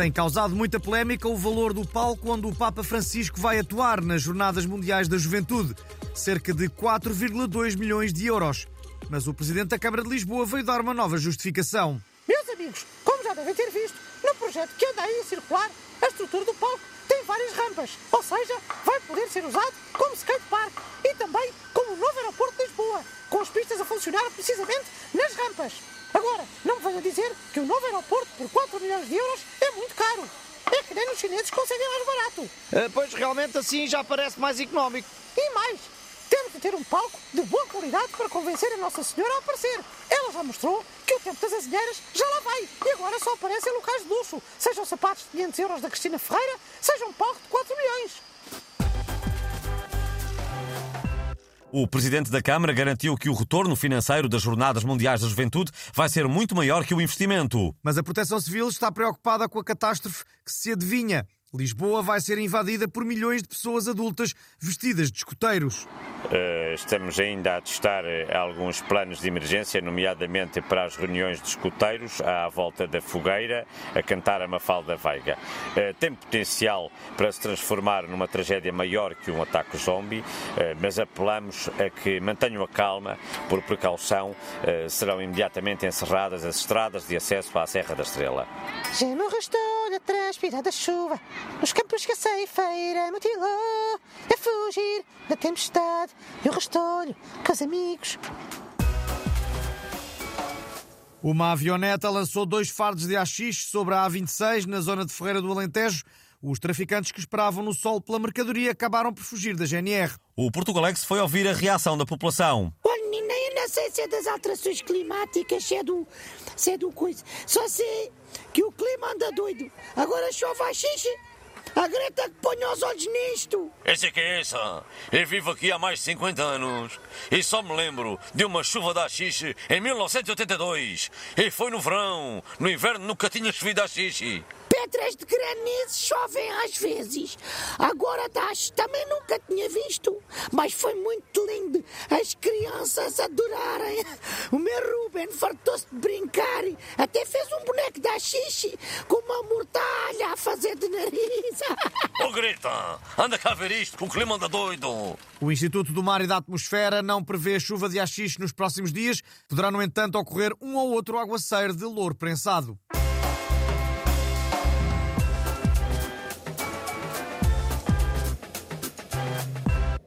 Tem causado muita polémica o valor do palco onde o Papa Francisco vai atuar nas Jornadas Mundiais da Juventude. Cerca de 4,2 milhões de euros. Mas o Presidente da Câmara de Lisboa veio dar uma nova justificação. Meus amigos, como já devem ter visto, no projeto que anda aí a circular, a estrutura do palco tem várias rampas. Ou seja, vai poder ser usado como skatepark e também como o novo aeroporto de Lisboa, com as pistas a funcionar precisamente nas rampas. Agora, não me venham dizer que o novo aeroporto por 4 milhões de euros chineses conseguem mais barato. Ah, pois realmente assim já parece mais económico. E mais, temos de ter um palco de boa qualidade para convencer a Nossa Senhora a aparecer. Ela já mostrou que o tempo das azinheiras já lá vai e agora só aparecem locais de luxo. Sejam sapatos de 500 euros da Cristina Ferreira, seja um palco de 4 milhões. O presidente da Câmara garantiu que o retorno financeiro das Jornadas Mundiais da Juventude vai ser muito maior que o investimento. Mas a Proteção Civil está preocupada com a catástrofe que se adivinha. Lisboa vai ser invadida por milhões de pessoas adultas vestidas de escoteiros. Uh, estamos ainda a testar uh, alguns planos de emergência, nomeadamente para as reuniões de escoteiros à volta da fogueira, a cantar a Mafalda Veiga. Uh, tem potencial para se transformar numa tragédia maior que um ataque zombie, mas apelamos a que mantenham a calma, por precaução, serão imediatamente encerradas as estradas de acesso à Serra da Estrela. Já me restou a transpirar da chuva, nos campos que a ceifeira mutilou, a fugir da tempestade e o restolho com os amigos. Uma avioneta lançou dois fardos de haxixe sobre a A26 na zona de Ferreira do Alentejo. Os traficantes que esperavam no sol pela mercadoria acabaram por fugir da GNR. O Portugalex foi ouvir a reação da população. Olha, nem eu não sei se é das alterações climáticas, se é do. se é do coisa. Só sei que o clima anda doido. Agora chove a xixi. A Greta que ponha os olhos nisto. Essa é que é essa. Eu vivo aqui há mais de 50 anos e só me lembro de uma chuva da xixi em 1982. E foi no verão. No inverno nunca tinha chovido a xixi. Pedras de granizo chovem às vezes. Agora das também nunca tinha visto. Mas foi muito lindo. As crianças adorarem. O meu Ruben fartou-se de brincar. Até fez um boneco da xixi com uma mortalha a fazer de nariz. Oh, Greta, anda cá ver isto. O clima anda doido. O Instituto do Mar e da Atmosfera não prevê chuva de haxixe nos próximos dias. Poderá, no entanto, ocorrer um ou outro aguaceiro de louro prensado.